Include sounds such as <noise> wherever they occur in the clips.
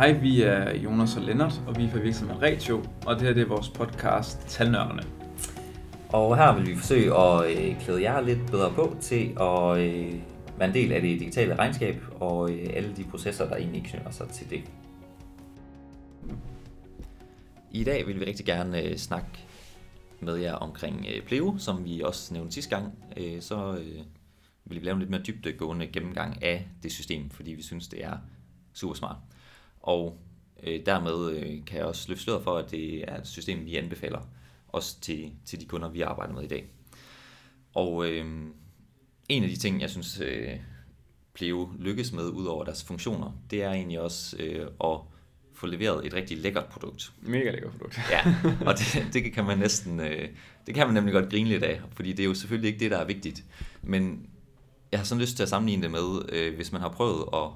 Hej, vi er Jonas og Lennart, og vi er fra virksomheden Retio, og det her det er vores podcast Talnørderne. Og her vil vi forsøge at øh, klæde jer lidt bedre på til at øh, være en del af det digitale regnskab og øh, alle de processer, der egentlig knytter sig til det. I dag vil vi rigtig gerne øh, snakke med jer omkring øh, Pleo, som vi også nævnte sidste gang. Øh, så øh, vil vi lave en lidt mere dybdegående gennemgang af det system, fordi vi synes, det er super smart. Og øh, dermed øh, kan jeg også løfte sløret for, at det er et system, vi anbefaler også til, til de kunder, vi arbejder med i dag. Og øh, en af de ting, jeg synes, øh, Pleo lykkes med, ud over deres funktioner, det er egentlig også øh, at få leveret et rigtig lækkert produkt. Mega lækkert produkt. ja, og det, det kan man næsten, øh, det kan man nemlig godt grine lidt af, fordi det er jo selvfølgelig ikke det, der er vigtigt. Men jeg har sådan lyst til at sammenligne det med, øh, hvis man har prøvet at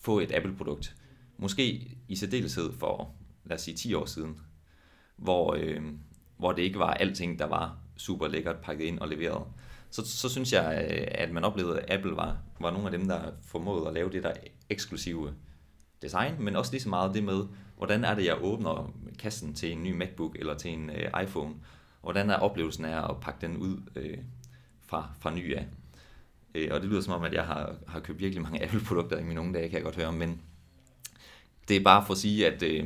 få et Apple-produkt, måske i særdeleshed for, lad os sige, 10 år siden, hvor, øh, hvor det ikke var alting, der var super lækkert pakket ind og leveret. Så, så synes jeg, øh, at man oplevede, at Apple var, var nogle af dem, der formåede at lave det der eksklusive design, men også lige så meget det med, hvordan er det, jeg åbner kassen til en ny MacBook eller til en øh, iPhone. Hvordan er oplevelsen af at pakke den ud øh, fra, fra ny af. Øh, og det lyder som om, at jeg har, har købt virkelig mange <laughs> Apple-produkter i mine unge dage, kan jeg godt høre, men det er bare for at sige, at, øh,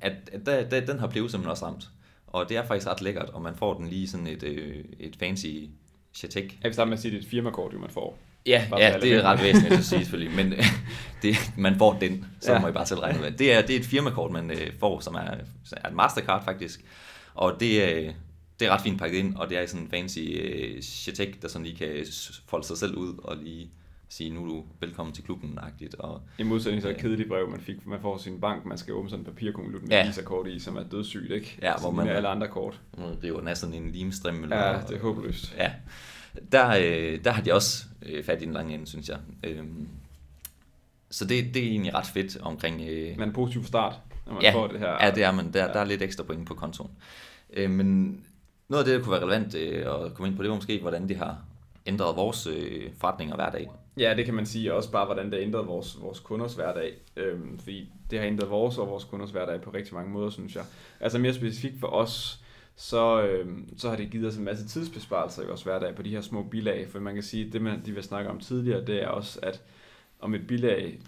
at, at der, der, den har blevet simpelthen også ramt. Og det er faktisk ret lækkert, og man får den lige sådan et, øh, et fancy Chatek. Jeg vil starte med at sige, at det er et firmakort, man får. Ja, ja det er ret væsentligt at sige selvfølgelig, men <laughs> det, man får den, så ja. må I bare selv regne med. Det er, det er et firmakort, man øh, får, som er, er et Mastercard faktisk, og det, øh, det er ret fint pakket ind, og det er sådan en fancy øh, Chatek, der sådan lige kan folde sig selv ud og lige sige, nu er du velkommen til klubben-agtigt. Og, I modsætning til et kedeligt brev, man, fik, man får sin bank, man skal åbne sådan en papirkonvolut med ja. visa-kort i, som er dødssygt, ikke? Ja, hvor man... Alle andre kort. Det er jo næsten en limstrimmel. Ja, det er håbløst. Ja, der, øh, der har de også øh, fat i den lange ende, synes jeg. Øh, så det, det er egentlig ret fedt omkring... Øh, Men en positiv start, når man ja, får det her. Ja, det er man. Der, ja. der er lidt ekstra point på kontoen. Øh, men noget af det, der kunne være relevant øh, at komme ind på, det var måske, hvordan de har ændret vores øh, forretninger hver dag. Ja, det kan man sige, også bare, hvordan det har ændret vores, vores kunders hverdag. Øhm, fordi det har ændret vores og vores kunders hverdag på rigtig mange måder, synes jeg. Altså mere specifikt for os, så, øhm, så har det givet os en masse tidsbesparelser i vores hverdag på de her små bilag. For man kan sige, det man, de vil snakke om tidligere, det er også, at om et bilag,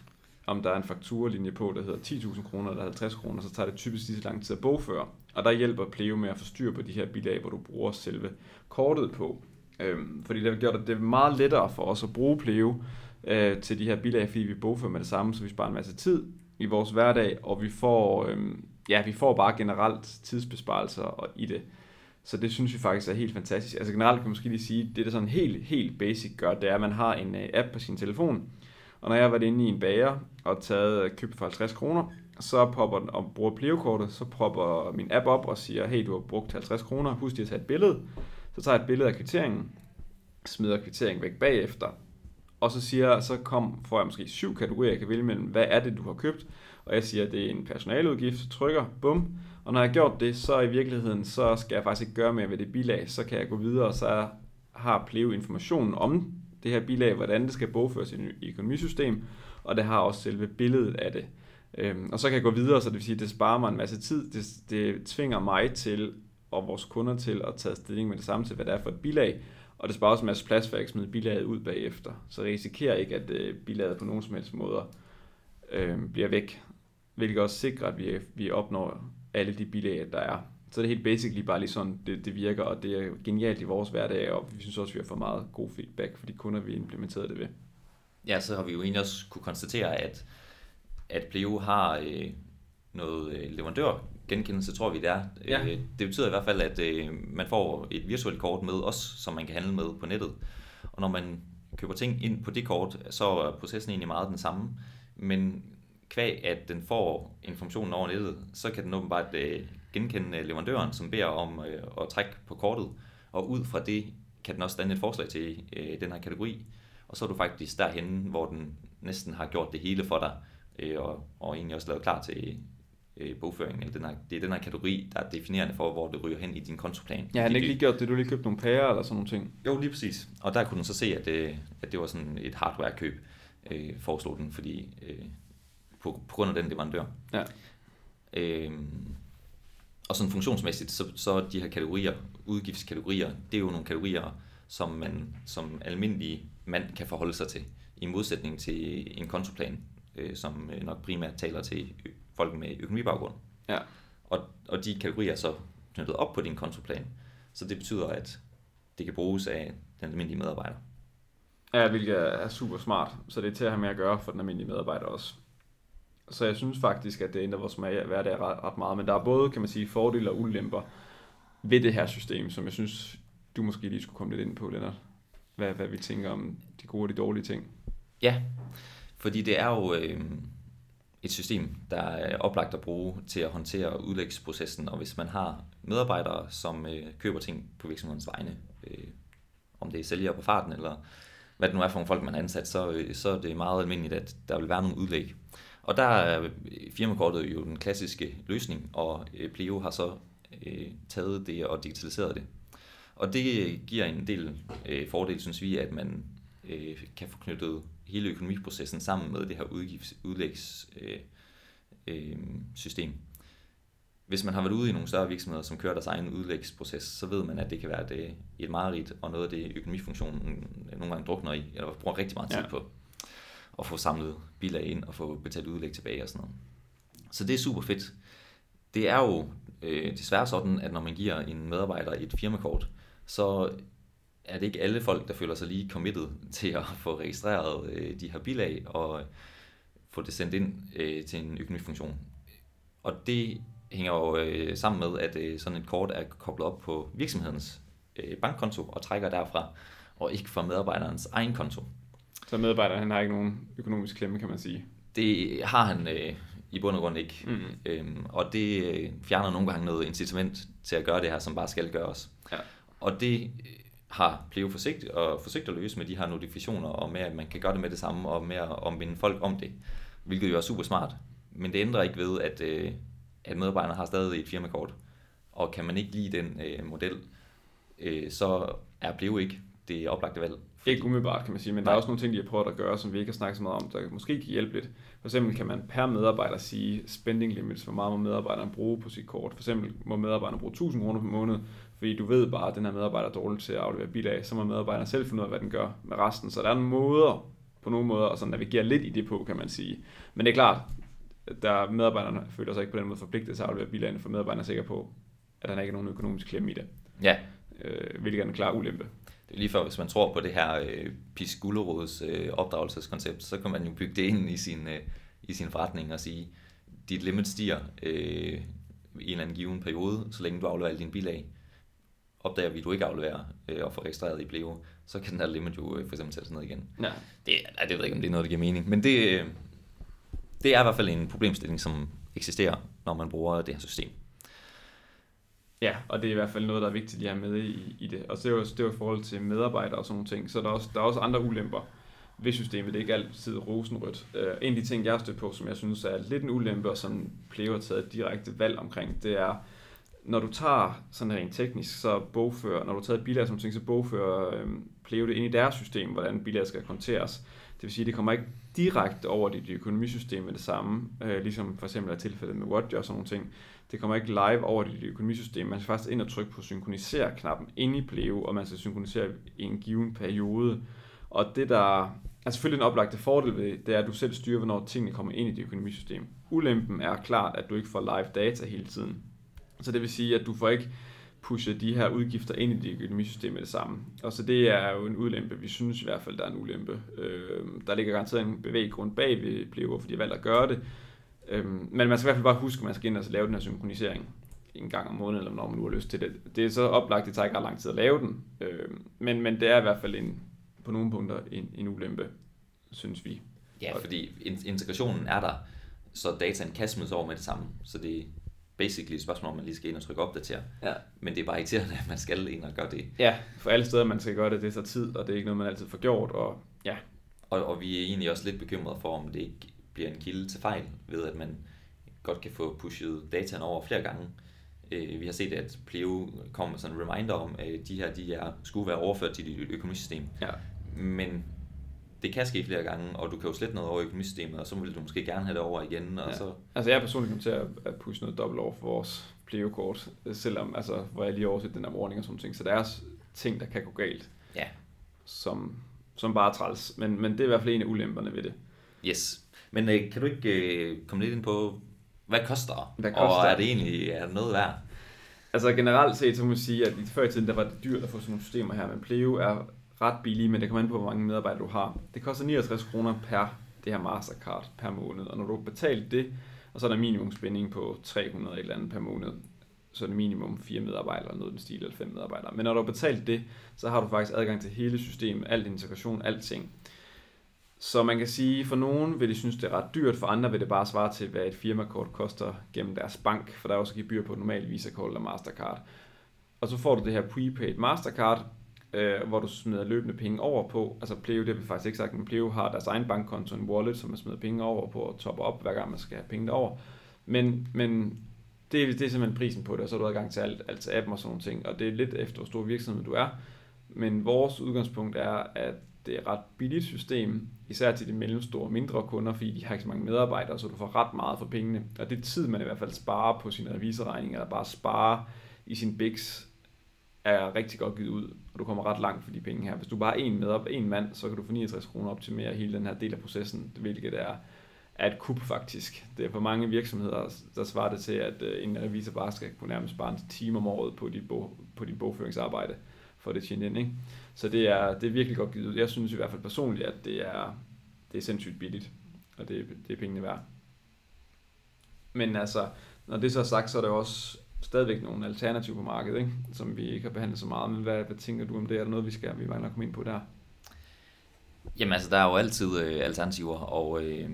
om der er en fakturalinje på, der hedder 10.000 kroner eller 50 kroner, så tager det typisk lige så lang tid at bogføre. Og der hjælper Pleo med at få styr på de her bilag, hvor du bruger selve kortet på. Øhm, fordi det har gjort, at det er meget lettere for os at bruge Pleo øh, til de her bilag, fordi vi bogfører med det samme, så vi sparer en masse tid i vores hverdag, og vi får, øhm, ja, vi får bare generelt tidsbesparelser og i det. Så det synes vi faktisk er helt fantastisk. Altså generelt kan man måske lige sige, det der sådan helt, helt basic gør, det er, at man har en øh, app på sin telefon, og når jeg har været inde i en bager og taget øh, købt for 50 kroner, så popper den og bruger Pleo-kortet, så popper min app op og siger, hey, du har brugt 50 kroner, husk lige at tage et billede. Så tager jeg et billede af kvitteringen, smider kvitteringen væk bagefter, og så siger så kom, får jeg måske syv kategorier, jeg kan vælge mellem, hvad er det, du har købt, og jeg siger, at det er en personaludgift, så trykker, bum, og når jeg har gjort det, så i virkeligheden, så skal jeg faktisk ikke gøre mere ved det bilag, så kan jeg gå videre, og så har Pleo informationen om det her bilag, hvordan det skal bogføres i økonomisystem, og det har også selve billedet af det. Øhm, og så kan jeg gå videre, så det vil sige, at det sparer mig en masse tid. Det, det tvinger mig til, og vores kunder til, at tage stilling med det samme til, hvad det er for et bilag. Og det sparer også en masse plads, for at smide bilaget ud bagefter. Så risikerer ikke, at øh, bilaget på nogen som helst måder øh, bliver væk. Hvilket også sikrer, at vi, vi opnår alle de bilag, der er. Så det er helt basically bare lige sådan, det, det virker, og det er genialt i vores hverdag, og vi synes også, at vi har fået meget god feedback for de kunder, vi implementerede det ved. Ja, så har vi jo egentlig også kunne konstatere, at, at Pleo har øh, noget øh, leverandør genkendelse, tror vi det er. Ja. Øh, det betyder i hvert fald, at øh, man får et virtuelt kort med os, som man kan handle med på nettet. Og når man køber ting ind på det kort, så er processen egentlig meget den samme. Men kvæg at den får informationen over nettet, så kan den åbenbart øh, genkende leverandøren, som beder om øh, at trække på kortet, og ud fra det kan den også danne et forslag til øh, den her kategori, og så er du faktisk derhen, hvor den næsten har gjort det hele for dig, øh, og, og egentlig også lavet klar til øh, bogføring. Eller den her, det er den her kategori, der er definerende for, hvor det ryger hen i din kontoplan. Ja, han ikke lige gjort det, du lige købte nogle pærer eller sådan nogle ting. Jo, lige præcis. Og der kunne du så se, at det, at det var sådan et hardware-køb, øh, foreslog den, fordi øh, på, på grund af den leverandør. Ja. Øhm, og sådan funktionsmæssigt, så, så de her kategorier, udgiftskategorier, det er jo nogle kategorier, som man som almindelig mand kan forholde sig til, i modsætning til en kontoplan, øh, som øh, nok primært taler til folk med økonomibaggrund. Ja. Og, og de kategorier er så knyttet op på din kontoplan, så det betyder, at det kan bruges af den almindelige medarbejder. Ja, hvilket er super smart, så det er til at have med at gøre for den almindelige medarbejder også. Så jeg synes faktisk, at det ændrer vores hverdag ret, ret meget, men der er både, kan man sige, fordele og ulemper ved det her system, som jeg synes, du måske lige skulle komme lidt ind på, Lennart. Hvad, hvad vi tænker om de gode og de dårlige ting. Ja, fordi det er jo øh, et system, der er oplagt at bruge til at håndtere udlægsprocessen, og hvis man har medarbejdere, som øh, køber ting på virksomhedens vegne, øh, om det er sælgere på farten, eller hvad det nu er for nogle folk, man har ansat, så, øh, så er det meget almindeligt, at der vil være nogle udlæg. Og der er øh, firmakortet jo den klassiske løsning, og øh, Pleo har så øh, taget det og digitaliseret det. Og det giver en del øh, fordel, synes vi, at man øh, kan få knyttet hele økonomiprocessen sammen med det her udgifts, udlægssystem. Øh, øh, system. Hvis man har været ude i nogle større virksomheder, som kører deres egen udlægsproces, så ved man, at det kan være et, et mareridt, og noget af det økonomifunktionen nogle gange drukner i, eller bruger rigtig meget tid ja. på at få samlet bilag ind og få betalt udlæg tilbage og sådan noget. Så det er super fedt. Det er jo øh, desværre sådan, at når man giver en medarbejder et firmakort, så er det ikke alle folk, der føler sig lige committed til at få registreret øh, de her bilag og få det sendt ind øh, til en økonomifunktion. Og det hænger jo øh, sammen med, at øh, sådan et kort er koblet op på virksomhedens øh, bankkonto og trækker derfra, og ikke fra medarbejderens egen konto. Så medarbejderen han har ikke nogen økonomisk klemme, kan man sige? Det har han øh, i bund og grund ikke. Mm. Øhm, og det øh, fjerner nogle gange noget incitament til at gøre det her, som bare skal gøres. Ja. Og det har Pleo forsøgt, og forsøgt at løse med de her notifikationer, og med at man kan gøre det med det samme, og med at omminde folk om det, hvilket jo er super smart. Men det ændrer ikke ved, at, øh, at medarbejderne har stadig et firmakort, og kan man ikke lide den øh, model, øh, så er Pleo ikke det oplagte valg. Ikke umiddelbart, kan man sige, men Nej. der er også nogle ting, de har prøvet at gøre, som vi ikke har snakket så meget om, der måske kan hjælpe lidt. For eksempel kan man per medarbejder sige spending limits, hvor meget må medarbejderen bruge på sit kort. For eksempel må medarbejderen bruge 1000 kroner per måned, fordi du ved bare, at den her medarbejder er dårlig til at aflevere bilag, så må medarbejderen selv finde ud af, hvad den gør med resten. Så der er en måder, på nogle måder, at navigere lidt i det på, kan man sige. Men det er klart, der medarbejderne føler sig ikke på den måde forpligtet til at aflevere bilagene, for medarbejderen er sikker på, at der ikke er nogen økonomisk klemme i det. Ja. Øh, hvilket er en klar ulempe. Det er lige før, hvis man tror på det her øh, Pis øh, opdragelseskoncept, så kan man jo bygge det ind i sin, øh, i sin forretning og sige, dit limit stiger øh, i en eller anden given periode, så længe du afleverer alle dine bilag. Opdager vi, at du ikke afleverer øh, og får registreret i Pleo, så kan den her limit jo øh, for eksempel sættes ned igen. Ja. Det, nej, det ved jeg ikke, om det er noget, der giver mening. Men det, øh, det er i hvert fald en problemstilling, som eksisterer, når man bruger det her system. Ja, og det er i hvert fald noget, der er vigtigt at have med i, i det. Og så det er jo, det er jo i forhold til medarbejdere og sådan nogle ting. Så der er også, der er også andre ulemper ved systemet. Det er ikke altid rosenrødt. Uh, en af de ting, jeg har stødt på, som jeg synes er lidt en ulempe, og som plever at tage et direkte valg omkring, det er, når du tager sådan rent teknisk, så bogfører, når du tager et bilag som ting, så bogfører øhm, Pleo det ind i deres system, hvordan bilag skal konteres. Det vil sige, at det kommer ikke direkte over dit økonomisystem med det samme, øh, ligesom for eksempel er tilfældet med Watch og sådan nogle ting. Det kommer ikke live over dit økonomisystem. Man skal faktisk ind og trykke på synkronisere-knappen inde i Pleo, og man skal synkronisere i en given periode. Og det der er selvfølgelig en oplagte fordel ved, det er, at du selv styrer, hvornår tingene kommer ind i dit økonomisystem. Ulempen er klart, at du ikke får live data hele tiden. Så det vil sige, at du får ikke pushet de her udgifter ind i dit økonomisystem med det samme. Og så det er jo en ulempe. Vi synes i hvert fald, der er en ulempe. Øh, der ligger garanteret en bevæggrund bag ved bliver, fordi de har valgt at gøre det. Øh, men man skal i hvert fald bare huske, at man skal ind og lave den her synkronisering en gang om måneden, eller når man nu har lyst til det. Det er så oplagt, det tager ikke ret lang tid at lave den, Øh, men, men det er i hvert fald en, på nogle punkter en, en ulempe, synes vi. Ja, fordi integrationen er der, så dataen kan smides over med det samme, så det basically et spørgsmål, om man lige skal ind og trykke opdater. Ja. Men det er bare irriterende, at man skal ind og gøre det. Ja, for alle steder, man skal gøre det, det tager tid, og det er ikke noget, man altid får gjort, og ja. Og, og vi er egentlig også lidt bekymrede for, om det ikke bliver en kilde til fejl, ved at man godt kan få pushet dataen over flere gange. Øh, vi har set, at Pleo kommer med sådan en reminder om, at de her de er, skulle være overført til dit økonomisystem. Ja. Men det kan ske flere gange, og du kan jo slette noget over i økonomisystemet, og så vil du måske gerne have det over igen. Og Ja. så, Altså jeg er personligt kommet til at, pushe noget dobbelt over for vores Pleo-kort, selvom, altså, hvor jeg lige overset den der warning og sådan ting. Så der er ting, der kan gå galt, ja, som, som bare er træls. Men, men det er i hvert fald en af ulemperne ved det. yes. Men øh, kan du ikke øh, komme lidt ind på, hvad koster? Hvad og koster er det? det egentlig er det noget værd? Altså generelt set, så må man sige, at i før i tiden, der var det dyrt at få sådan nogle systemer her, men Pleo er ret billige, men det kommer an på, hvor mange medarbejdere du har. Det koster 69 kroner per det her Mastercard per måned, og når du har betalt det, og så er der minimumsbinding på 300 eller andet per måned, så er det minimum fire medarbejdere, noget den stil, eller fem medarbejdere. Men når du har betalt det, så har du faktisk adgang til hele systemet, alt integration, alting. Så man kan sige, for nogen vil de synes, det er ret dyrt, for andre vil det bare svare til, hvad et firmakort koster gennem deres bank, for der er også gebyr på et normalt Visa-kort eller Mastercard. Og så får du det her prepaid Mastercard, øh, hvor du smider løbende penge over på. Altså Pleo, det har vi faktisk ikke sagt, men Pleo har deres egen bankkonto, en wallet, som man smider penge over på og topper op, hver gang man skal have penge derover. Men, men det, er- det er simpelthen prisen på det, og så har du adgang til alt, alt til appen og sådan nogle ting. Og det er lidt efter, hvor stor virksomhed du er. Men vores udgangspunkt er, at det er et ret billigt system, især til de mellemstore og mindre kunder, fordi de har ikke så mange medarbejdere, så du får ret meget for pengene. Og det er tid, man i hvert fald sparer på sin revisorregning, eller bare sparer i sin BIX, er rigtig godt givet ud, og du kommer ret langt for de penge her. Hvis du bare er en, med en mand, så kan du få 69 kroner optimere hele den her del af processen, hvilket er, er et kup faktisk. Det er for mange virksomheder, der svarer det til, at øh, en revisor bare skal kunne nærmest bare en time om året på dit, bog, på dit bogføringsarbejde, for det tjent ind. Ikke? Så det er, det er virkelig godt givet ud. Jeg synes i hvert fald personligt, at det er, det er sindssygt billigt, og det, det er pengene værd. Men altså, når det så er sagt, så er det også stadigvæk nogle alternativer på markedet, ikke? som vi ikke har behandlet så meget. Men hvad, hvad tænker du om det? Er der noget, vi skal vi mangler at komme ind på der? Jamen altså, der er jo altid øh, alternativer, og øh,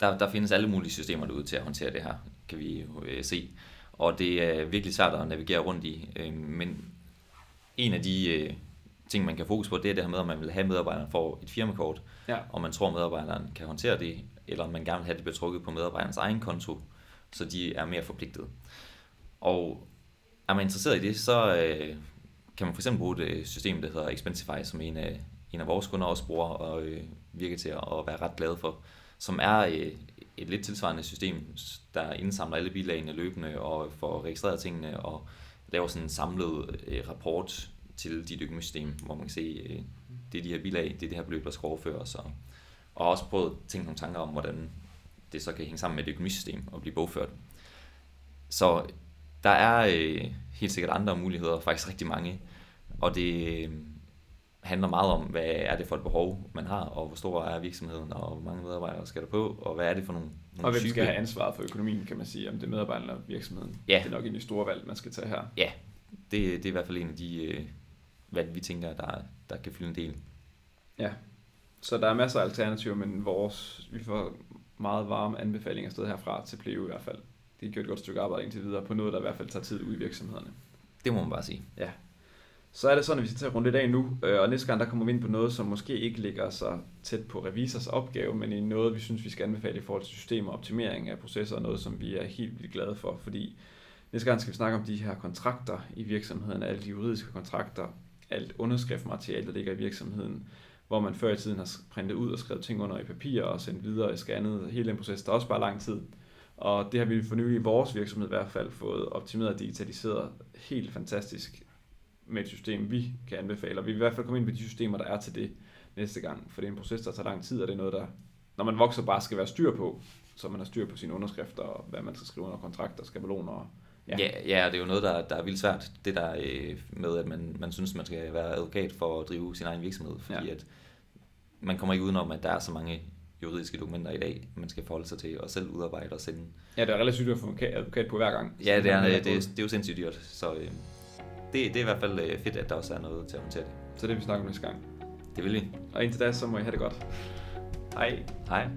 der, der findes alle mulige systemer derude til at håndtere det her, kan vi jo øh, se. Og det er virkelig svært at navigere rundt i. Øh, men en af de øh, ting, man kan fokus på, det er det her med, at man vil have medarbejderen får et firmakort, Ja. og man tror, medarbejderen kan håndtere det, eller man gerne vil have det betrukket på medarbejderens egen konto, så de er mere forpligtet. Og er man interesseret i det, så øh, kan man for eksempel bruge et øh, system, der hedder Expensify, som en af, en af vores kunder også bruger og øh, virker til at, at være ret glad for, som er øh, et lidt tilsvarende system, der indsamler alle bilagene løbende og får registreret tingene og laver sådan en samlet øh, rapport til dit økonomisystem, hvor man kan se, øh, det er de her bilag, det er det her beløb, der skal overføres. Og, og også prøvet at tænke nogle tanker om, hvordan det så kan hænge sammen med et økonomisystem og blive bogført. Så der er øh, helt sikkert andre muligheder, faktisk rigtig mange, og det øh, handler meget om, hvad er det for et behov, man har, og hvor stor er virksomheden, og hvor mange medarbejdere skal der på, og hvad er det for nogle, nogle Og hvem type- skal have ansvaret for økonomien, kan man sige, om det er medarbejderne eller virksomheden. Ja. Det er nok en af de store valg, man skal tage her. Ja, det, det er i hvert fald en af de øh, valg, vi tænker, der, der kan fylde en del. Ja. Så der er masser af alternativer, men vores, vi får meget varme anbefalinger sted herfra til Pleo i hvert fald. De har gjort et godt stykke arbejde indtil videre på noget, der i hvert fald tager tid ud i virksomhederne. Det må man bare sige. Ja. Så er det sådan, at vi skal til at runde lidt af nu, øh, og næste gang der kommer vi ind på noget, som måske ikke ligger så tæt på revisors opgave, men i noget, vi synes, vi skal anbefale i forhold til system og optimering af processer, og noget, som vi er helt vildt glade for, fordi næste gang skal vi snakke om de her kontrakter i virksomheden, alle de juridiske kontrakter, alt underskriftmateriale, der ligger i virksomheden, hvor man før i tiden har printet ud og skrevet ting under i papir og sendt videre i scannet. Hele den proces, der også bare lang tid. Og det har vi for nylig i vores virksomhed i hvert fald fået optimeret og digitaliseret helt fantastisk med et system, vi kan anbefale. Og vi vil i hvert fald komme ind på de systemer, der er til det næste gang. For det er en proces, der tager lang tid, og det er noget, der, når man vokser, bare skal være styr på. Så man har styr på sine underskrifter, og hvad man skal skrive under kontrakter, skabeloner. og- Ja, ja, ja det er jo noget, der, der er vildt svært. Det der øh, med, at man, man synes, man skal være advokat for at drive sin egen virksomhed. Fordi Ja. at man kommer ikke udenom, at der er så mange juridiske dokumenter i dag, man skal forholde sig til og selv udarbejde og sende. Ja, det er relativt dyrt at få advokat på hver gang. Ja, det er, det, det, det er jo sindssygt dyrt, så øh, det, det er i hvert fald øh, fedt, at der også er noget til at håndtere det. Så det vil vi snakke om næste gang. Det vil vi. Og indtil da, så må I have det godt. Hej. Hej.